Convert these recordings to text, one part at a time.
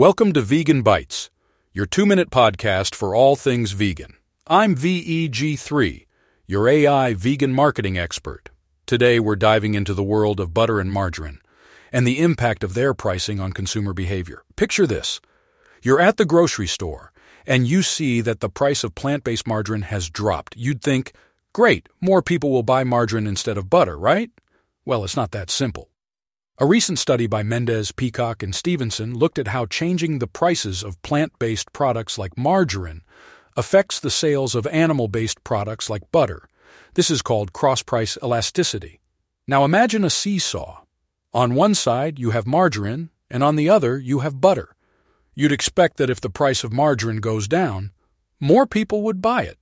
Welcome to Vegan Bites, your two minute podcast for all things vegan. I'm VEG3, your AI vegan marketing expert. Today we're diving into the world of butter and margarine and the impact of their pricing on consumer behavior. Picture this you're at the grocery store and you see that the price of plant based margarine has dropped. You'd think, great, more people will buy margarine instead of butter, right? Well, it's not that simple. A recent study by Mendez, Peacock, and Stevenson looked at how changing the prices of plant based products like margarine affects the sales of animal based products like butter. This is called cross price elasticity. Now imagine a seesaw. On one side, you have margarine, and on the other, you have butter. You'd expect that if the price of margarine goes down, more people would buy it,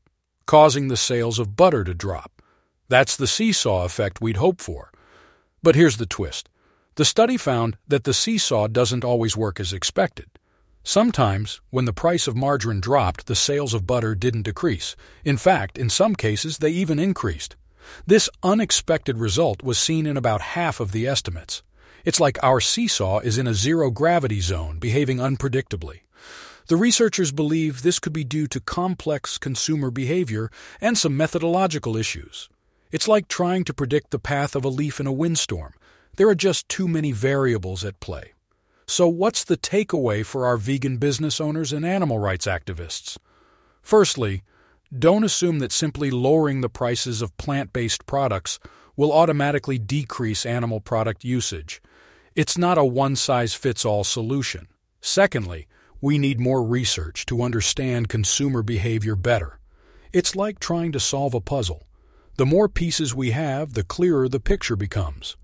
causing the sales of butter to drop. That's the seesaw effect we'd hope for. But here's the twist the study found that the seesaw doesn't always work as expected. Sometimes, when the price of margarine dropped, the sales of butter didn't decrease. In fact, in some cases, they even increased. This unexpected result was seen in about half of the estimates. It's like our seesaw is in a zero gravity zone, behaving unpredictably. The researchers believe this could be due to complex consumer behavior and some methodological issues. It's like trying to predict the path of a leaf in a windstorm. There are just too many variables at play. So, what's the takeaway for our vegan business owners and animal rights activists? Firstly, don't assume that simply lowering the prices of plant based products will automatically decrease animal product usage. It's not a one size fits all solution. Secondly, we need more research to understand consumer behavior better. It's like trying to solve a puzzle. The more pieces we have, the clearer the picture becomes.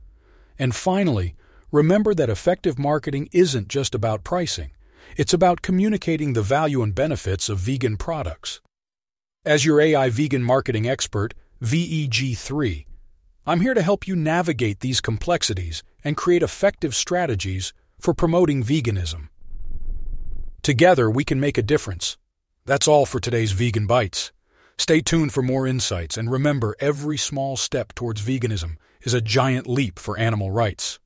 And finally, remember that effective marketing isn't just about pricing, it's about communicating the value and benefits of vegan products. As your AI vegan marketing expert, VEG3, I'm here to help you navigate these complexities and create effective strategies for promoting veganism. Together, we can make a difference. That's all for today's Vegan Bites. Stay tuned for more insights and remember every small step towards veganism is a giant leap for animal rights.